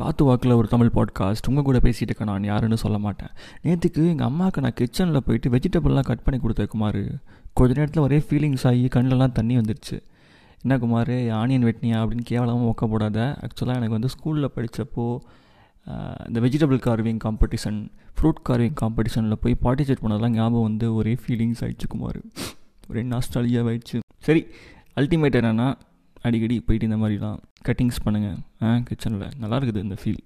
காத்து வாக்கில் ஒரு தமிழ் பாட்காஸ்ட் உங்கள் கூட பேசிகிட்டு இருக்கேன் நான் யாருன்னு சொல்ல மாட்டேன். நேற்றுக்கு எங்கள் அம்மாவுக்கு நான் கிச்சனில் போயிட்டு வெஜிடபிள்லாம் கட் பண்ணி கொடுத்தேன் குமார். கொஞ்ச நேரத்தில் ஒரே ஃபீலிங்ஸ் ஆகி கண்ணிலலாம் தண்ணி வந்துடுச்சு என்ன குமார் ஆனியன் வெட்டினியா அப்படின்னு கேவலமாக ஒக்க போடாத. ஆக்சுவலாக எனக்கு வந்து ஸ்கூலில் படித்தப்போ இந்த vegetable carving competition fruit carving காம்படிஷனில் போய் பார்ட்டிசிபேட் பண்ணதெல்லாம் ஞாபகம் வந்து ஒரே ஃபீலிங்ஸ் ஆகிடுச்சு குமார். ஒரே நாஸ்டாலியாக ஆயிடுச்சு. சரி அல்டிமேட் என்னென்னா அடிக்கடி போயிட்டு இந்த மாதிரிலாம் கட்டிங்ஸ் பண்ணுங்கள் ஆ கிச்சனில் நல்லா இருக்குது இந்த ஃபீல்